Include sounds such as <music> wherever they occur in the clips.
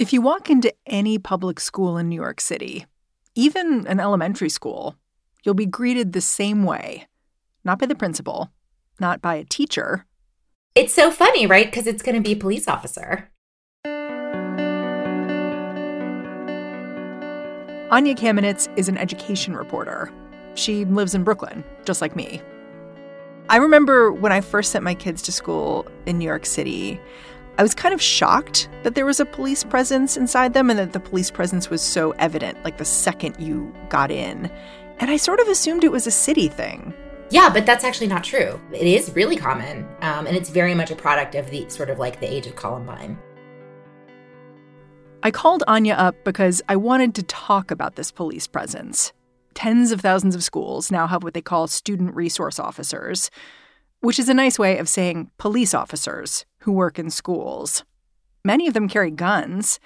If you walk into any public school in New York City, even an elementary school, you'll be greeted the same way not by the principal, not by a teacher. It's so funny, right? Because it's going to be a police officer. Anya Kamenetz is an education reporter. She lives in Brooklyn, just like me. I remember when I first sent my kids to school in New York City, I was kind of shocked that there was a police presence inside them and that the police presence was so evident, like the second you got in. And I sort of assumed it was a city thing. Yeah, but that's actually not true. It is really common, um, and it's very much a product of the sort of like the age of Columbine. I called Anya up because I wanted to talk about this police presence. Tens of thousands of schools now have what they call student resource officers, which is a nice way of saying police officers who work in schools. Many of them carry guns.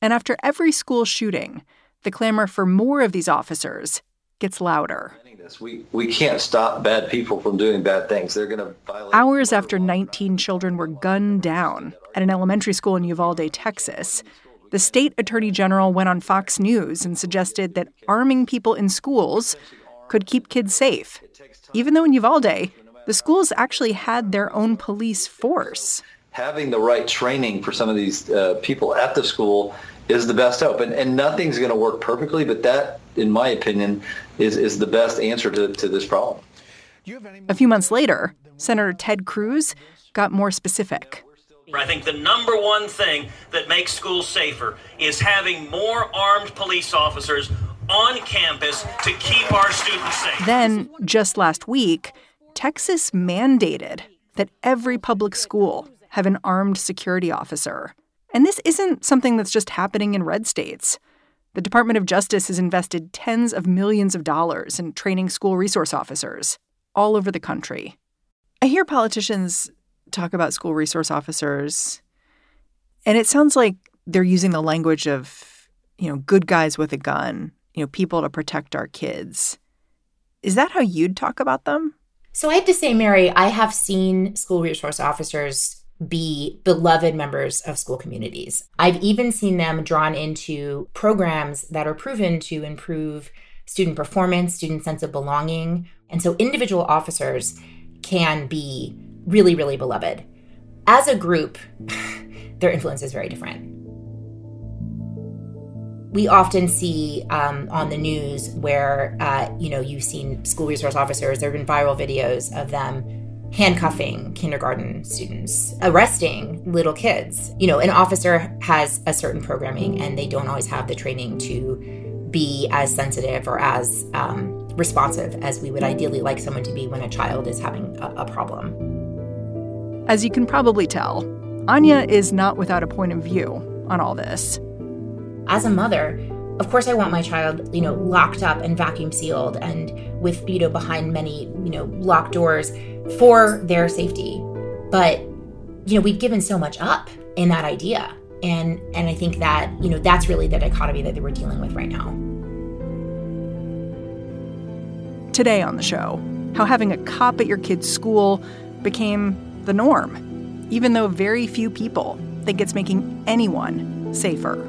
And after every school shooting, the clamor for more of these officers gets louder. We, we can't stop bad people from doing bad things. They're going to violate. Hours after 19 children were gunned down at an elementary school in Uvalde, Texas, the state attorney general went on Fox News and suggested that arming people in schools could keep kids safe, even though in Uvalde, the schools actually had their own police force. Having the right training for some of these uh, people at the school is the best hope. And, and nothing's going to work perfectly, but that, in my opinion, is, is the best answer to, to this problem. A few months later, Senator Ted Cruz got more specific. I think the number one thing that makes schools safer is having more armed police officers on campus to keep our students safe. Then, just last week, Texas mandated that every public school have an armed security officer. And this isn't something that's just happening in red states. The Department of Justice has invested tens of millions of dollars in training school resource officers all over the country. I hear politicians talk about school resource officers, and it sounds like they're using the language of, you know, good guys with a gun, you know, people to protect our kids. Is that how you'd talk about them? So I have to say, Mary, I have seen school resource officers be beloved members of school communities. I've even seen them drawn into programs that are proven to improve student performance, student sense of belonging. And so individual officers can be really, really beloved. As a group, <laughs> their influence is very different we often see um, on the news where uh, you know you've seen school resource officers there have been viral videos of them handcuffing kindergarten students arresting little kids. You know an officer has a certain programming and they don't always have the training to be as sensitive or as um, responsive as we would ideally like someone to be when a child is having a, a problem. As you can probably tell anya is not without a point of view on all this as a mother, of course I want my child, you know, locked up and vacuum sealed and with, you know, behind many, you know, locked doors for their safety. But, you know, we've given so much up in that idea. And and I think that, you know, that's really the dichotomy that we're dealing with right now. Today on the show, how having a cop at your kid's school became the norm, even though very few people think it's making anyone safer.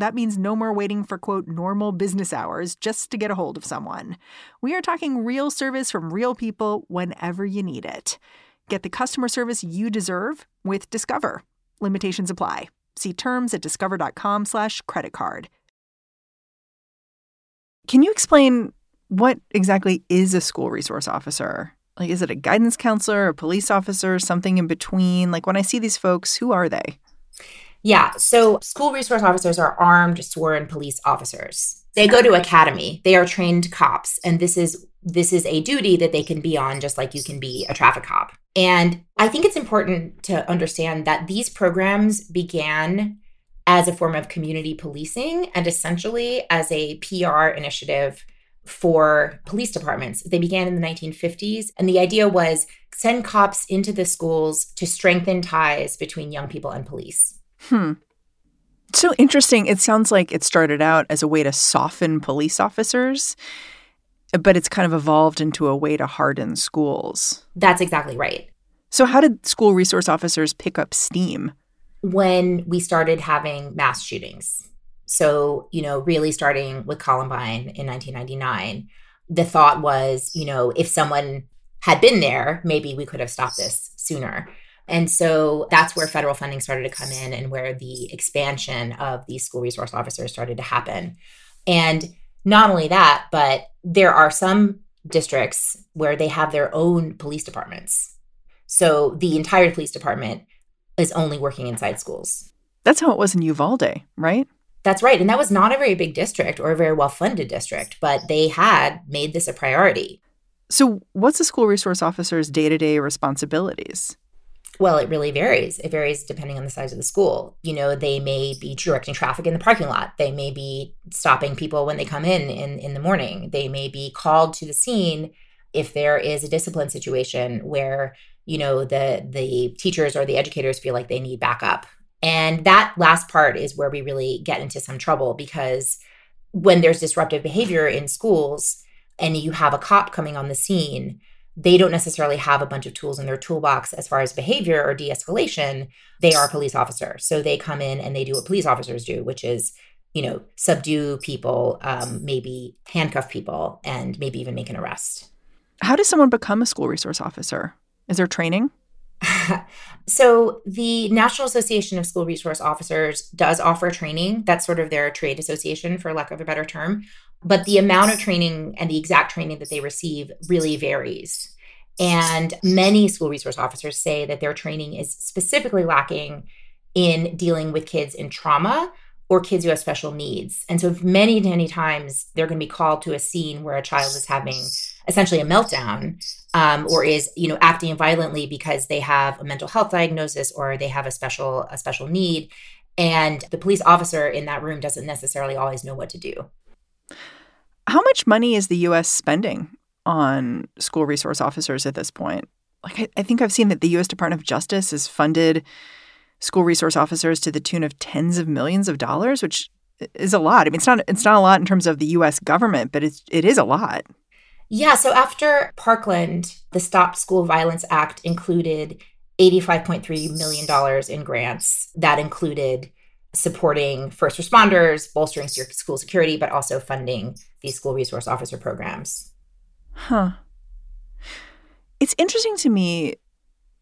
that means no more waiting for quote normal business hours just to get a hold of someone. We are talking real service from real people whenever you need it. Get the customer service you deserve with Discover. Limitations apply. See terms at discover.com/slash credit card. Can you explain what exactly is a school resource officer? Like, is it a guidance counselor, a police officer, something in between? Like, when I see these folks, who are they? Yeah. So school resource officers are armed sworn police officers. They go to academy. They are trained cops. And this is this is a duty that they can be on just like you can be a traffic cop. And I think it's important to understand that these programs began as a form of community policing and essentially as a PR initiative for police departments. They began in the 1950s, and the idea was send cops into the schools to strengthen ties between young people and police. Hmm. So interesting. It sounds like it started out as a way to soften police officers, but it's kind of evolved into a way to harden schools. That's exactly right. So, how did school resource officers pick up steam? When we started having mass shootings. So, you know, really starting with Columbine in 1999, the thought was, you know, if someone had been there, maybe we could have stopped this sooner. And so that's where federal funding started to come in and where the expansion of these school resource officers started to happen. And not only that, but there are some districts where they have their own police departments. So the entire police department is only working inside schools. That's how it was in Uvalde, right? That's right. And that was not a very big district or a very well funded district, but they had made this a priority. So, what's a school resource officer's day to day responsibilities? Well, it really varies. It varies depending on the size of the school. You know, they may be directing traffic in the parking lot. They may be stopping people when they come in in, in the morning. They may be called to the scene if there is a discipline situation where, you know, the the teachers or the educators feel like they need backup. And that last part is where we really get into some trouble because when there's disruptive behavior in schools and you have a cop coming on the scene, they don't necessarily have a bunch of tools in their toolbox as far as behavior or de-escalation they are a police officer so they come in and they do what police officers do which is you know subdue people um, maybe handcuff people and maybe even make an arrest. How does someone become a school resource officer? Is there training <laughs> so the national association of school resource officers does offer training that's sort of their trade association for lack of a better term but the amount of training and the exact training that they receive really varies. And many school resource officers say that their training is specifically lacking in dealing with kids in trauma or kids who have special needs. And so many, many times they're going to be called to a scene where a child is having essentially a meltdown um, or is, you know, acting violently because they have a mental health diagnosis or they have a special a special need. And the police officer in that room doesn't necessarily always know what to do. How much money is the U.S. spending on school resource officers at this point? Like, I, I think I've seen that the U.S. Department of Justice has funded school resource officers to the tune of tens of millions of dollars, which is a lot. I mean, it's not it's not a lot in terms of the U.S. government, but it's it is a lot. Yeah. So after Parkland, the Stop School Violence Act included $85.3 million in grants. That included supporting first responders, bolstering school security, but also funding these school resource officer programs. Huh. It's interesting to me,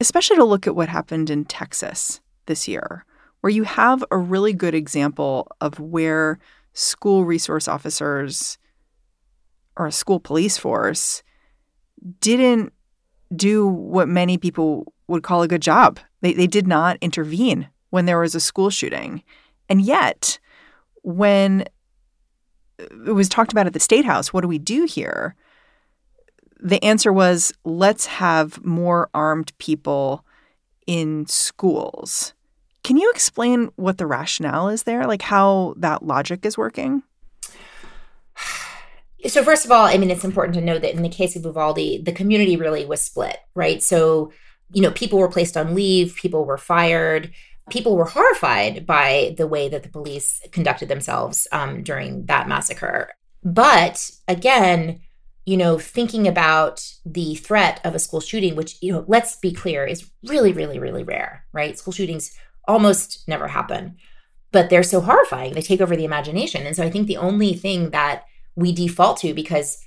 especially to look at what happened in Texas this year, where you have a really good example of where school resource officers or a school police force didn't do what many people would call a good job. They, they did not intervene when there was a school shooting. And yet, when it was talked about at the State House, what do we do here? The answer was let's have more armed people in schools. Can you explain what the rationale is there? Like how that logic is working? So, first of all, I mean, it's important to know that in the case of Uvalde, the community really was split, right? So, you know, people were placed on leave, people were fired people were horrified by the way that the police conducted themselves um, during that massacre. But again, you know, thinking about the threat of a school shooting, which, you know, let's be clear, is really, really, really rare, right? School shootings almost never happen, but they're so horrifying. They take over the imagination. And so I think the only thing that we default to, because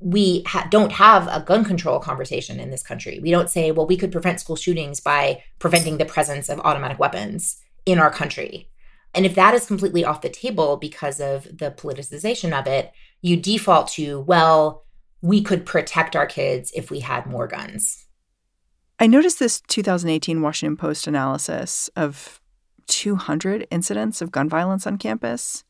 we ha- don't have a gun control conversation in this country. We don't say, well, we could prevent school shootings by preventing the presence of automatic weapons in our country. And if that is completely off the table because of the politicization of it, you default to, well, we could protect our kids if we had more guns. I noticed this 2018 Washington Post analysis of 200 incidents of gun violence on campus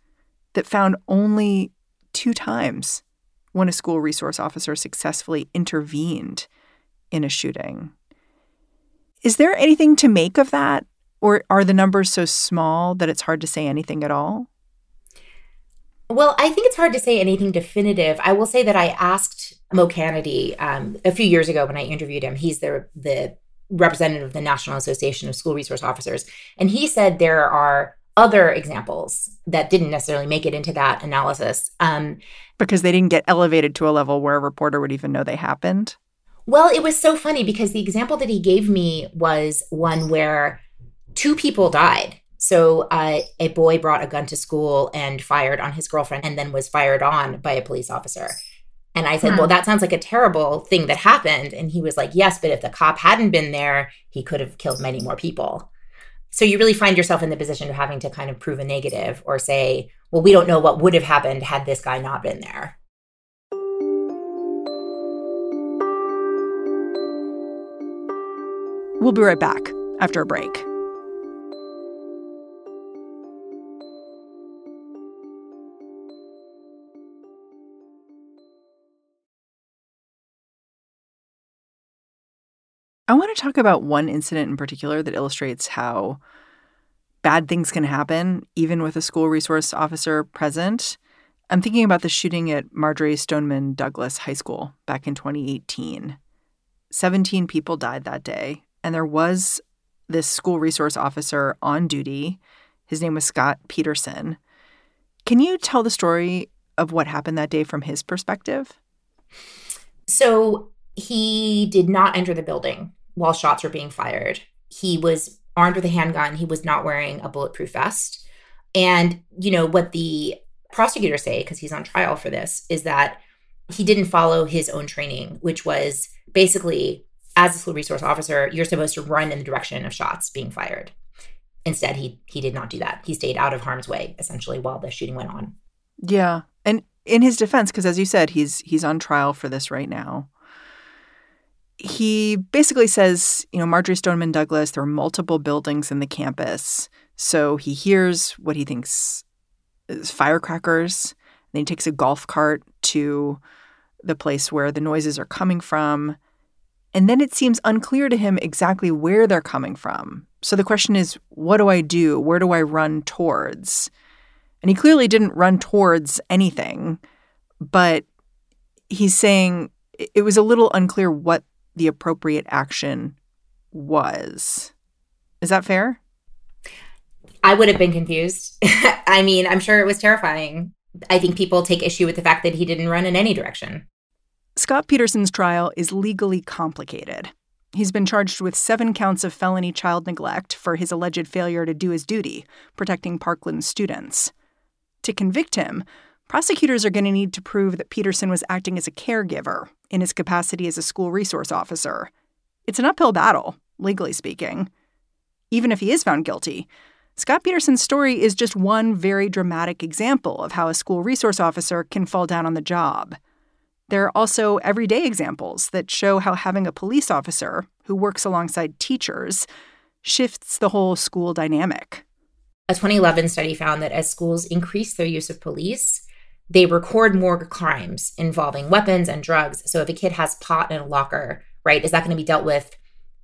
that found only two times when a school resource officer successfully intervened in a shooting. Is there anything to make of that? Or are the numbers so small that it's hard to say anything at all? Well, I think it's hard to say anything definitive. I will say that I asked Mo Canady um, a few years ago when I interviewed him. He's the the representative of the National Association of School Resource Officers, and he said there are other examples that didn't necessarily make it into that analysis um, because they didn't get elevated to a level where a reporter would even know they happened. Well, it was so funny because the example that he gave me was one where two people died so uh, a boy brought a gun to school and fired on his girlfriend and then was fired on by a police officer. And I said, hmm. Well, that sounds like a terrible thing that happened. And he was like, Yes, but if the cop hadn't been there, he could have killed many more people. So you really find yourself in the position of having to kind of prove a negative or say, Well, we don't know what would have happened had this guy not been there. We'll be right back after a break. I want to talk about one incident in particular that illustrates how bad things can happen, even with a school resource officer present. I'm thinking about the shooting at Marjory Stoneman Douglas High School back in 2018. 17 people died that day, and there was this school resource officer on duty. His name was Scot Peterson. Can you tell the story of what happened that day from his perspective? So he did not enter the building while shots were being fired. He was armed with a handgun. He was not wearing a bulletproof vest. And, you know, what the prosecutors say, because he's on trial for this, is that he didn't follow his own training, which was basically as a school resource officer, you're supposed to run in the direction of shots being fired. Instead, he he did not do that. He stayed out of harm's way essentially while the shooting went on. Yeah. And in his defense, because as you said, he's he's on trial for this right now he basically says, you know, Marjory Stoneman Douglas, there are multiple buildings in the campus. So he hears what he thinks is firecrackers. Then he takes a golf cart to the place where the noises are coming from. And then it seems unclear to him exactly where they're coming from. So the question is, what do I do? Where do I run towards? And he clearly didn't run towards anything, but he's saying it was a little unclear what the appropriate action was. Is that fair? I would have been confused. <laughs> I mean, I'm sure it was terrifying. I think people take issue with the fact that he didn't run in any direction. Scot Peterson's trial is legally complicated. He's been charged with seven counts of felony child neglect for his alleged failure to do his duty, protecting Parkland students. To convict him, prosecutors are going to need to prove that Peterson was acting as a caregiver in his capacity as a school resource officer. It's an uphill battle, legally speaking. Even if he is found guilty, Scot Peterson's story is just one very dramatic example of how a school resource officer can fall down on the job. There are also everyday examples that show how having a police officer who works alongside teachers shifts the whole school dynamic. A 2011 study found that as schools increase their use of police, they record more crimes involving weapons and drugs. So if a kid has pot in a locker, right, is that going to be dealt with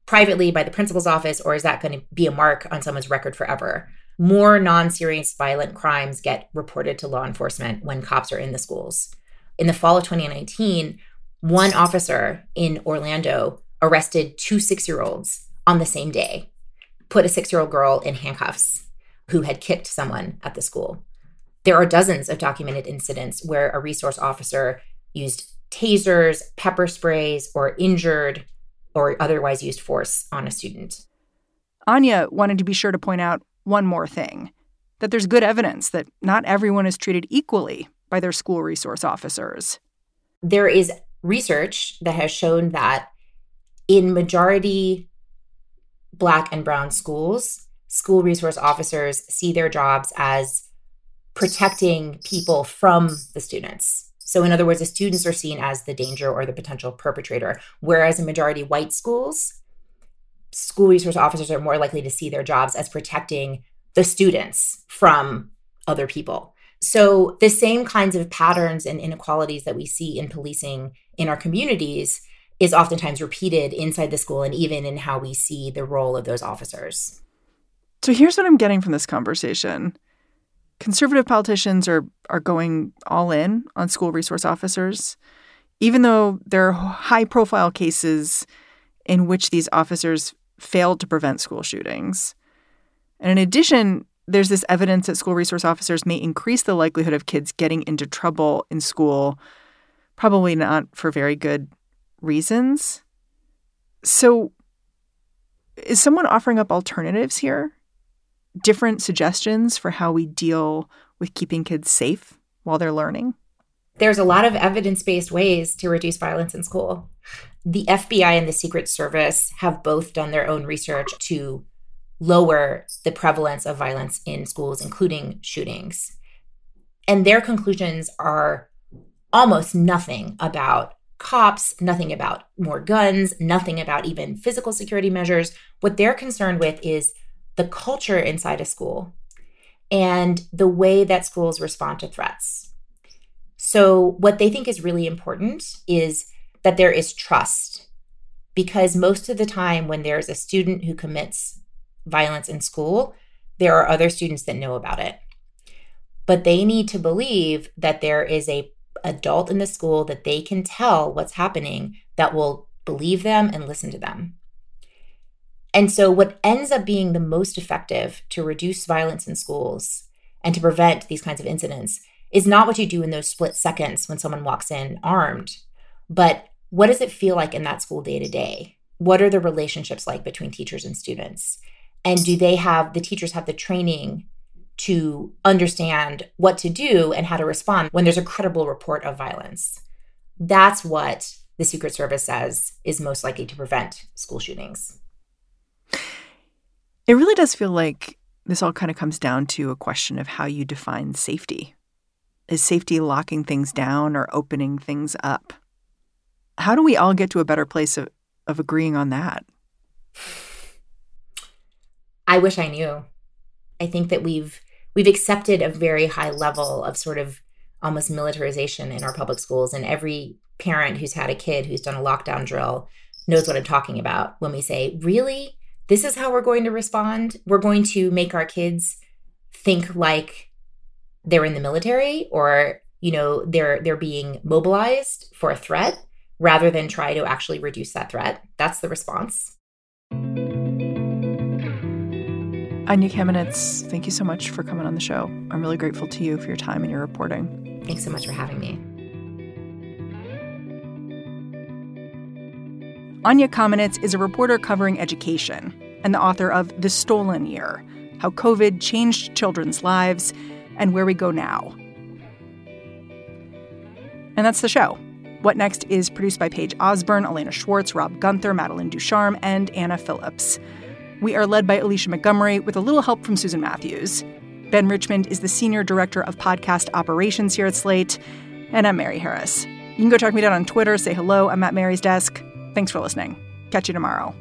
privately by the principal's office or is that going to be a mark on someone's record forever? More non serious violent crimes get reported to law enforcement when cops are in the schools. In the fall of 2019, one officer in Orlando arrested two six year olds on the same day, put a six year old girl in handcuffs who had kicked someone at the school. There are dozens of documented incidents where a resource officer used tasers, pepper sprays, or injured or otherwise used force on a student. Anya wanted to be sure to point out one more thing that there's good evidence that not everyone is treated equally by their school resource officers. There is research that has shown that in majority Black and Brown schools, school resource officers see their jobs as protecting people from the students. So, in other words, the students are seen as the danger or the potential perpetrator, whereas in majority white schools, school resource officers are more likely to see their jobs as protecting the students from other people. So, the same kinds of patterns and inequalities that we see in policing in our communities is oftentimes repeated inside the school and even in how we see the role of those officers. So here's what I'm getting from this conversation. Conservative politicians are are going all in on school resource officers, even though there are high profile cases in which these officers failed to prevent school shootings. And in addition, there's this evidence that school resource officers may increase the likelihood of kids getting into trouble in school, probably not for very good reasons. So, is someone offering up alternatives here? Different suggestions for how we deal with keeping kids safe while they're learning? There's a lot of evidence based ways to reduce violence in school. The FBI and the Secret Service have both done their own research to lower the prevalence of violence in schools, including shootings. And their conclusions are almost nothing about cops, nothing about more guns, nothing about even physical security measures. What they're concerned with is the culture inside a school and the way that schools respond to threats. So, what they think is really important is that there is trust. Because most of the time, when there's a student who commits violence in school, there are other students that know about it. But they need to believe that there is a adult in the school that they can tell what's happening that will believe them and listen to them. And so what ends up being the most effective to reduce violence in schools and to prevent these kinds of incidents is not what you do in those split seconds when someone walks in armed, but what does it feel like in that school day to day? What are the relationships like between teachers and students? and do they have the teachers have the training to understand what to do and how to respond when there's a credible report of violence that's what the secret service says is most likely to prevent school shootings it really does feel like this all kind of comes down to a question of how you define safety is safety locking things down or opening things up how do we all get to a better place of, of agreeing on that I wish I knew. I think that we've we've accepted a very high level of sort of almost militarization in our public schools and every parent who's had a kid who's done a lockdown drill knows what I'm talking about when we say, "Really? This is how we're going to respond? We're going to make our kids think like they're in the military or, you know, they're they're being mobilized for a threat rather than try to actually reduce that threat." That's the response. Anya Kamenetz, thank you so much for coming on the show. I'm really grateful to you for your time and your reporting. Thanks so much for having me. Anya Kamenetz is a reporter covering education and the author of The Stolen Year How COVID Changed Children's Lives and Where We Go Now. And that's the show. What Next is produced by Paige Osburn, Elena Schwartz, Rob Gunther, Madeline Ducharme, and Anna Phillips. We are led by Alicia Montgomery with a little help from Susan Matthews. Ben Richmond is the Senior Director of Podcast Operations here at Slate. And I'm Mary Harris. You can go check me out on Twitter, say hello. I'm at Mary's desk. Thanks for listening. Catch you tomorrow.